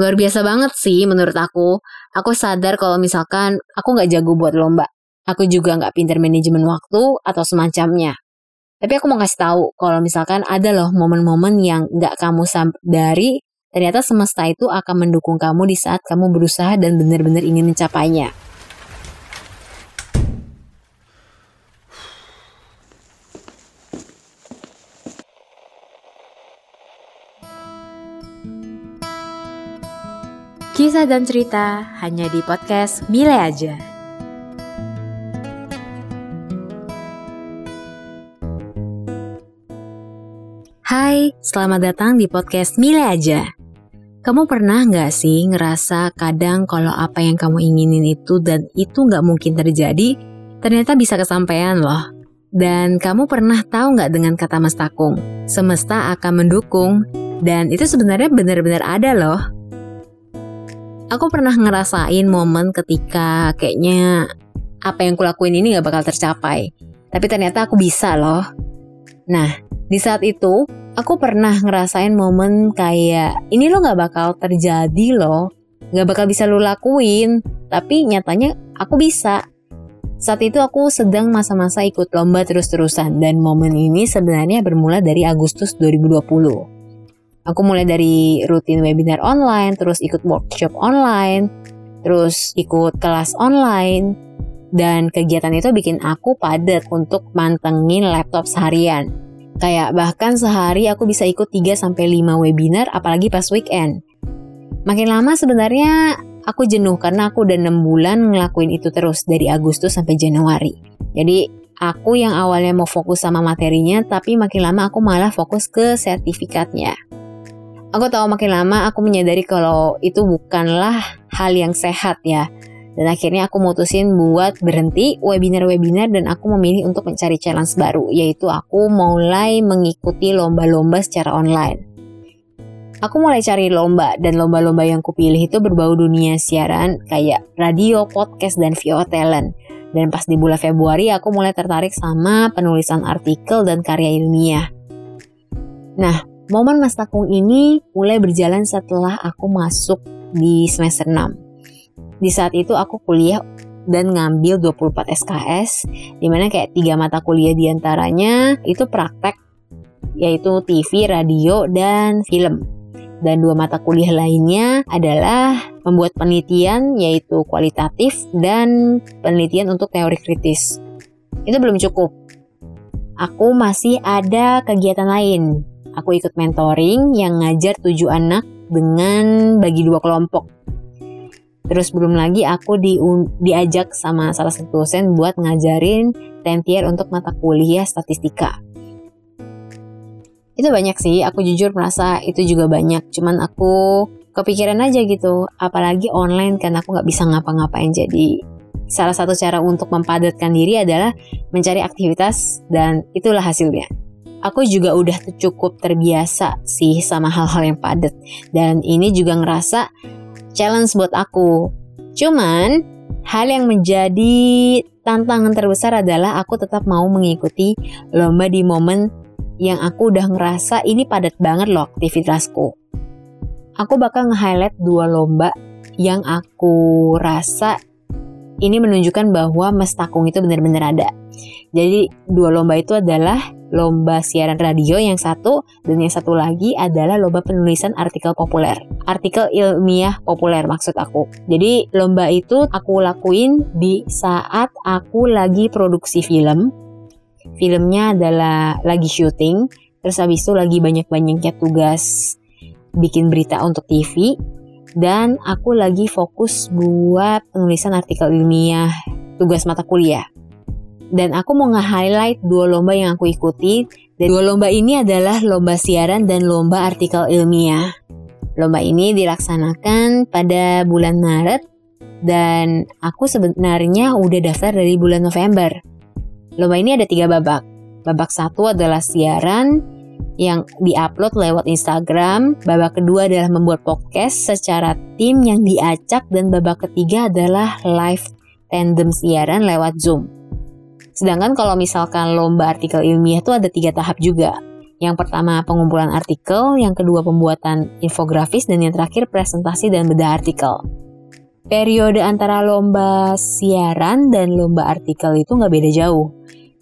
Luar biasa banget sih menurut aku. Aku sadar kalau misalkan aku nggak jago buat lomba. Aku juga nggak pinter manajemen waktu atau semacamnya. Tapi aku mau kasih tahu kalau misalkan ada loh momen-momen yang nggak kamu sadari, ternyata semesta itu akan mendukung kamu di saat kamu berusaha dan benar-benar ingin mencapainya. Kisah dan cerita hanya di podcast Mile aja. Hai, selamat datang di podcast Mile aja. Kamu pernah nggak sih ngerasa kadang kalau apa yang kamu inginin itu dan itu nggak mungkin terjadi, ternyata bisa kesampaian loh. Dan kamu pernah tahu nggak dengan kata mestakung? Semesta akan mendukung, dan itu sebenarnya benar-benar ada loh aku pernah ngerasain momen ketika kayaknya apa yang kulakuin ini gak bakal tercapai. Tapi ternyata aku bisa loh. Nah, di saat itu aku pernah ngerasain momen kayak ini lo gak bakal terjadi loh. Gak bakal bisa lo lakuin. Tapi nyatanya aku bisa. Saat itu aku sedang masa-masa ikut lomba terus-terusan dan momen ini sebenarnya bermula dari Agustus 2020. Aku mulai dari rutin webinar online, terus ikut workshop online, terus ikut kelas online, dan kegiatan itu bikin aku padat untuk mantengin laptop seharian. Kayak bahkan sehari aku bisa ikut 3-5 webinar apalagi pas weekend. Makin lama sebenarnya aku jenuh karena aku udah 6 bulan ngelakuin itu terus dari Agustus sampai Januari. Jadi aku yang awalnya mau fokus sama materinya tapi makin lama aku malah fokus ke sertifikatnya. Aku tahu makin lama aku menyadari kalau itu bukanlah hal yang sehat ya. Dan akhirnya aku mutusin buat berhenti webinar-webinar dan aku memilih untuk mencari challenge baru, yaitu aku mulai mengikuti lomba-lomba secara online. Aku mulai cari lomba dan lomba-lomba yang kupilih itu berbau dunia siaran kayak radio, podcast, dan VO talent. Dan pas di bulan Februari aku mulai tertarik sama penulisan artikel dan karya ilmiah. Nah, Momen Mas Takung ini mulai berjalan setelah aku masuk di semester 6. Di saat itu aku kuliah dan ngambil 24 SKS, di mana kayak tiga mata kuliah di antaranya itu praktek, yaitu TV, radio, dan film. Dan dua mata kuliah lainnya adalah membuat penelitian yaitu kualitatif dan penelitian untuk teori kritis. Itu belum cukup. Aku masih ada kegiatan lain Aku ikut mentoring yang ngajar tujuh anak dengan bagi dua kelompok. Terus belum lagi aku di, diajak sama salah satu dosen buat ngajarin tentier untuk mata kuliah statistika. Itu banyak sih, aku jujur merasa itu juga banyak. Cuman aku kepikiran aja gitu, apalagi online kan aku nggak bisa ngapa-ngapain. Jadi salah satu cara untuk mempadatkan diri adalah mencari aktivitas dan itulah hasilnya aku juga udah cukup terbiasa sih sama hal-hal yang padat. Dan ini juga ngerasa challenge buat aku. Cuman, hal yang menjadi tantangan terbesar adalah aku tetap mau mengikuti lomba di momen yang aku udah ngerasa ini padat banget loh aktivitasku. Aku bakal nge-highlight dua lomba yang aku rasa ini menunjukkan bahwa mestakung itu benar-benar ada. Jadi dua lomba itu adalah lomba siaran radio yang satu dan yang satu lagi adalah lomba penulisan artikel populer. Artikel ilmiah populer maksud aku. Jadi lomba itu aku lakuin di saat aku lagi produksi film. Filmnya adalah lagi syuting, terus habis itu lagi banyak-banyaknya tugas bikin berita untuk TV dan aku lagi fokus buat penulisan artikel ilmiah tugas mata kuliah dan aku mau nge-highlight dua lomba yang aku ikuti. Dan dua lomba ini adalah lomba siaran dan lomba artikel ilmiah. Lomba ini dilaksanakan pada bulan Maret dan aku sebenarnya udah daftar dari bulan November. Lomba ini ada tiga babak. Babak satu adalah siaran yang diupload lewat Instagram. Babak kedua adalah membuat podcast secara tim yang diacak dan babak ketiga adalah live tandem siaran lewat Zoom. Sedangkan kalau misalkan lomba artikel ilmiah itu ada tiga tahap juga. Yang pertama pengumpulan artikel, yang kedua pembuatan infografis, dan yang terakhir presentasi dan bedah artikel. Periode antara lomba siaran dan lomba artikel itu nggak beda jauh.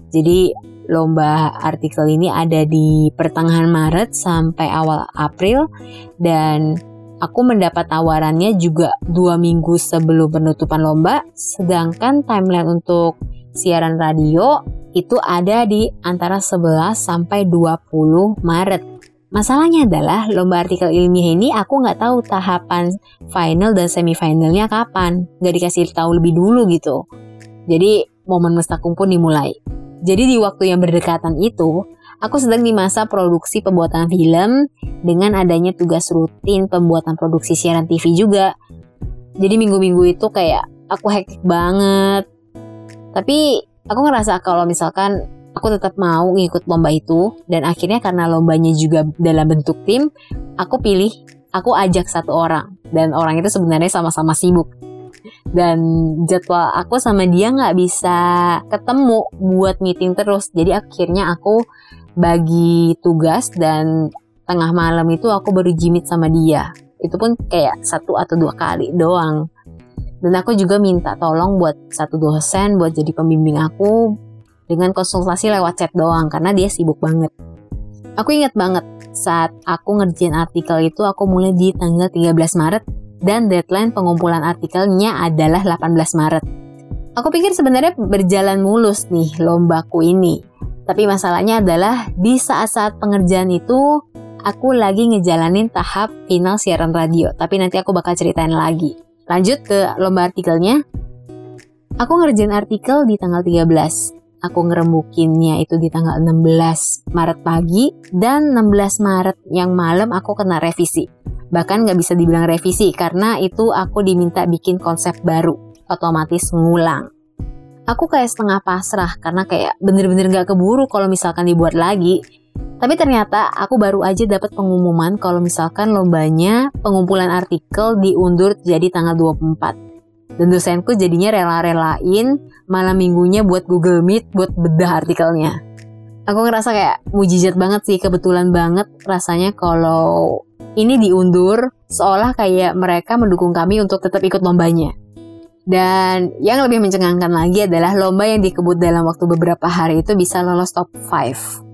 Jadi lomba artikel ini ada di pertengahan Maret sampai awal April dan aku mendapat tawarannya juga dua minggu sebelum penutupan lomba sedangkan timeline untuk siaran radio itu ada di antara 11 sampai 20 Maret Masalahnya adalah lomba artikel ilmiah ini aku nggak tahu tahapan final dan semifinalnya kapan. Nggak dikasih tahu lebih dulu gitu. Jadi momen mestakum pun dimulai. Jadi di waktu yang berdekatan itu, aku sedang di masa produksi pembuatan film dengan adanya tugas rutin pembuatan produksi siaran TV juga. Jadi minggu-minggu itu kayak aku hektik banget. Tapi aku ngerasa kalau misalkan aku tetap mau ngikut lomba itu dan akhirnya karena lombanya juga dalam bentuk tim, aku pilih aku ajak satu orang. Dan orang itu sebenarnya sama-sama sibuk. Dan jadwal aku sama dia nggak bisa ketemu buat meeting terus. Jadi akhirnya aku bagi tugas dan tengah malam itu aku baru jimit sama dia. Itu pun kayak satu atau dua kali doang dan aku juga minta tolong buat satu dosen buat jadi pembimbing aku dengan konsultasi lewat chat doang karena dia sibuk banget aku ingat banget saat aku ngerjain artikel itu aku mulai di tanggal 13 Maret dan deadline pengumpulan artikelnya adalah 18 Maret. Aku pikir sebenarnya berjalan mulus nih lombaku ini. Tapi masalahnya adalah di saat-saat pengerjaan itu aku lagi ngejalanin tahap final siaran radio. Tapi nanti aku bakal ceritain lagi. Lanjut ke lomba artikelnya. Aku ngerjain artikel di tanggal 13 aku ngerembukinnya itu di tanggal 16 Maret pagi dan 16 Maret yang malam aku kena revisi. Bahkan nggak bisa dibilang revisi karena itu aku diminta bikin konsep baru, otomatis ngulang. Aku kayak setengah pasrah karena kayak bener-bener nggak keburu kalau misalkan dibuat lagi. Tapi ternyata aku baru aja dapat pengumuman kalau misalkan lombanya pengumpulan artikel diundur jadi tanggal 24. Dan dosenku jadinya rela-relain malam minggunya buat Google Meet buat bedah artikelnya. Aku ngerasa kayak mujizat banget sih, kebetulan banget rasanya kalau ini diundur seolah kayak mereka mendukung kami untuk tetap ikut lombanya. Dan yang lebih mencengangkan lagi adalah lomba yang dikebut dalam waktu beberapa hari itu bisa lolos top 5.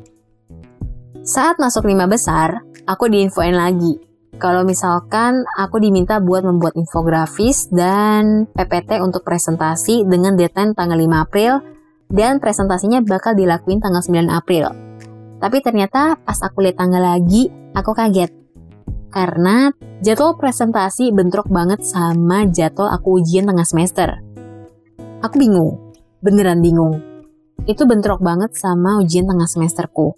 Saat masuk lima besar, aku diinfoin lagi. Kalau misalkan aku diminta buat membuat infografis dan PPT untuk presentasi dengan deadline tanggal 5 April dan presentasinya bakal dilakuin tanggal 9 April. Tapi ternyata pas aku lihat tanggal lagi, aku kaget karena jadwal presentasi bentrok banget sama jadwal aku ujian tengah semester. Aku bingung, beneran bingung. Itu bentrok banget sama ujian tengah semesterku.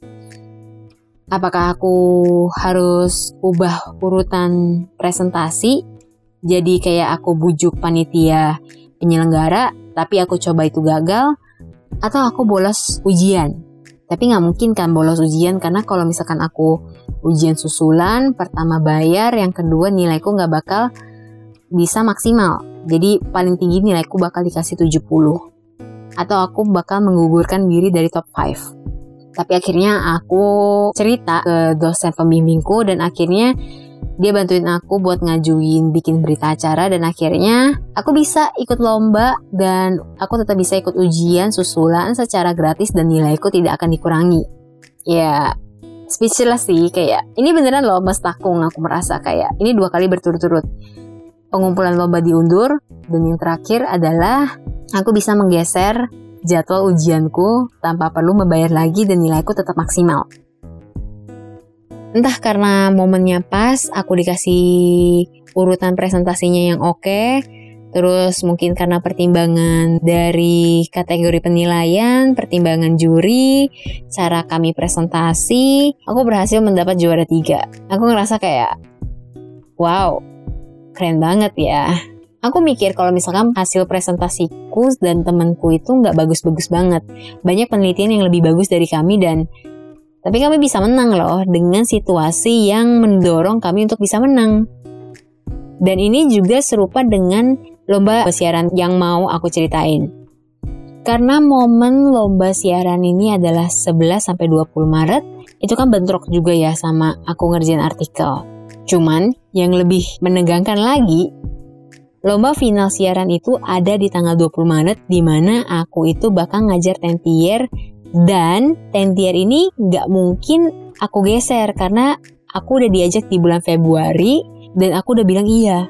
Apakah aku harus ubah urutan presentasi? Jadi kayak aku bujuk panitia penyelenggara, tapi aku coba itu gagal, atau aku bolos ujian. Tapi nggak mungkin kan bolos ujian karena kalau misalkan aku ujian susulan, pertama bayar, yang kedua nilaiku nggak bakal bisa maksimal. Jadi paling tinggi nilaiku bakal dikasih 70. Atau aku bakal menggugurkan diri dari top 5. Tapi akhirnya aku cerita ke dosen pembimbingku dan akhirnya dia bantuin aku buat ngajuin bikin berita acara dan akhirnya aku bisa ikut lomba dan aku tetap bisa ikut ujian susulan secara gratis dan nilaiku tidak akan dikurangi. Ya, speechless sih kayak ini beneran loh mas takung aku merasa kayak ini dua kali berturut-turut pengumpulan lomba diundur dan yang terakhir adalah aku bisa menggeser jadwal ujianku tanpa perlu membayar lagi dan nilaiku tetap maksimal. Entah karena momennya pas, aku dikasih urutan presentasinya yang oke, Terus mungkin karena pertimbangan dari kategori penilaian, pertimbangan juri, cara kami presentasi, aku berhasil mendapat juara tiga. Aku ngerasa kayak, wow, keren banget ya. Aku mikir kalau misalkan hasil presentasiku dan temanku itu nggak bagus-bagus banget. Banyak penelitian yang lebih bagus dari kami dan tapi kami bisa menang loh dengan situasi yang mendorong kami untuk bisa menang. Dan ini juga serupa dengan lomba siaran yang mau aku ceritain. Karena momen lomba siaran ini adalah 11 sampai 20 Maret itu kan bentrok juga ya sama aku ngerjain artikel. Cuman yang lebih menegangkan lagi, lomba final siaran itu ada di tanggal 20 Maret di mana aku itu bakal ngajar tentier dan tentier ini nggak mungkin aku geser karena aku udah diajak di bulan Februari dan aku udah bilang iya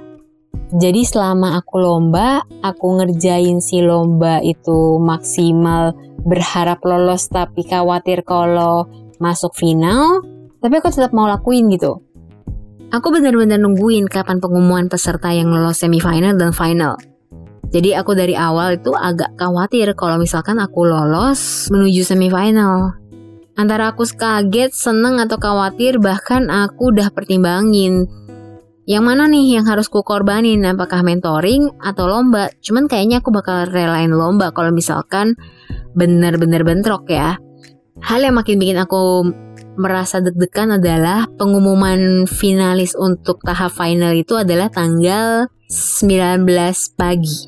jadi selama aku lomba, aku ngerjain si lomba itu maksimal berharap lolos tapi khawatir kalau masuk final, tapi aku tetap mau lakuin gitu. Aku benar-benar nungguin kapan pengumuman peserta yang lolos semifinal dan final. Jadi aku dari awal itu agak khawatir kalau misalkan aku lolos menuju semifinal. Antara aku kaget, seneng atau khawatir bahkan aku udah pertimbangin yang mana nih yang harus ku korbanin? Apakah mentoring atau lomba? Cuman kayaknya aku bakal relain lomba kalau misalkan bener-bener bentrok ya. Hal yang makin bikin aku merasa deg-degan adalah pengumuman finalis untuk tahap final itu adalah tanggal 19 pagi.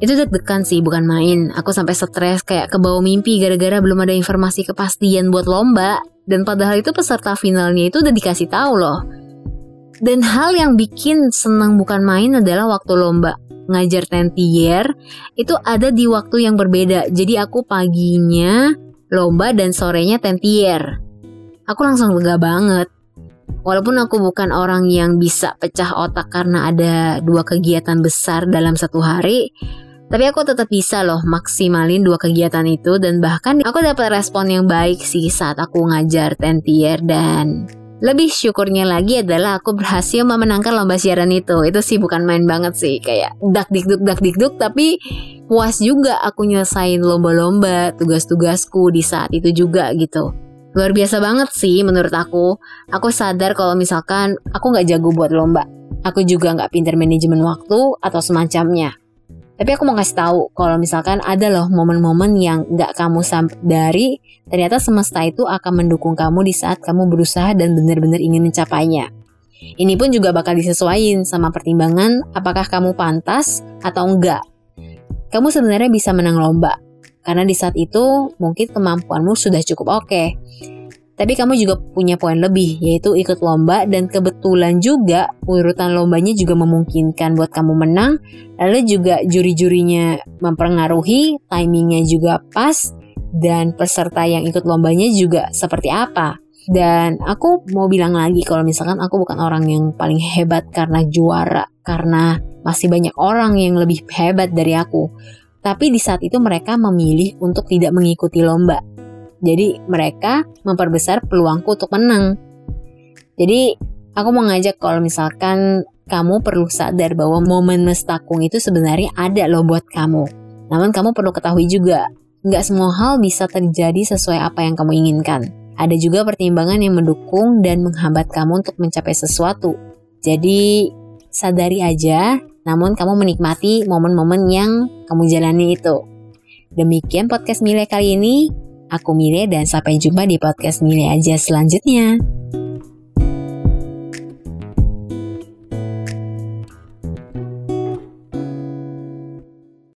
Itu deg-degan sih, bukan main. Aku sampai stres kayak kebawa mimpi gara-gara belum ada informasi kepastian buat lomba. Dan padahal itu peserta finalnya itu udah dikasih tahu loh dan hal yang bikin senang bukan main adalah waktu lomba ngajar tentier itu ada di waktu yang berbeda. Jadi aku paginya lomba dan sorenya tentier. Aku langsung lega banget. Walaupun aku bukan orang yang bisa pecah otak karena ada dua kegiatan besar dalam satu hari, tapi aku tetap bisa loh maksimalin dua kegiatan itu dan bahkan aku dapat respon yang baik sih saat aku ngajar tentier dan lebih syukurnya lagi adalah aku berhasil memenangkan lomba siaran itu. Itu sih bukan main banget sih, kayak dak dikduk dak dikduk tapi puas juga aku nyelesain lomba-lomba, tugas-tugasku di saat itu juga gitu. Luar biasa banget sih menurut aku. Aku sadar kalau misalkan aku nggak jago buat lomba. Aku juga nggak pinter manajemen waktu atau semacamnya. Tapi aku mau kasih tahu kalau misalkan ada loh momen-momen yang nggak kamu sadari, ternyata semesta itu akan mendukung kamu di saat kamu berusaha dan benar-benar ingin mencapainya. Ini pun juga bakal disesuaikan sama pertimbangan apakah kamu pantas atau enggak. Kamu sebenarnya bisa menang lomba, karena di saat itu mungkin kemampuanmu sudah cukup oke. Okay. Tapi kamu juga punya poin lebih, yaitu ikut lomba dan kebetulan juga urutan lombanya juga memungkinkan buat kamu menang. Lalu juga juri-jurinya mempengaruhi, timingnya juga pas, dan peserta yang ikut lombanya juga seperti apa. Dan aku mau bilang lagi kalau misalkan aku bukan orang yang paling hebat karena juara, karena masih banyak orang yang lebih hebat dari aku. Tapi di saat itu mereka memilih untuk tidak mengikuti lomba jadi mereka memperbesar peluangku untuk menang. Jadi aku mau ngajak kalau misalkan kamu perlu sadar bahwa momen mestakung itu sebenarnya ada loh buat kamu. Namun kamu perlu ketahui juga, nggak semua hal bisa terjadi sesuai apa yang kamu inginkan. Ada juga pertimbangan yang mendukung dan menghambat kamu untuk mencapai sesuatu. Jadi sadari aja, namun kamu menikmati momen-momen yang kamu jalani itu. Demikian podcast Mile kali ini. Aku Mile dan sampai jumpa di podcast Mile aja selanjutnya.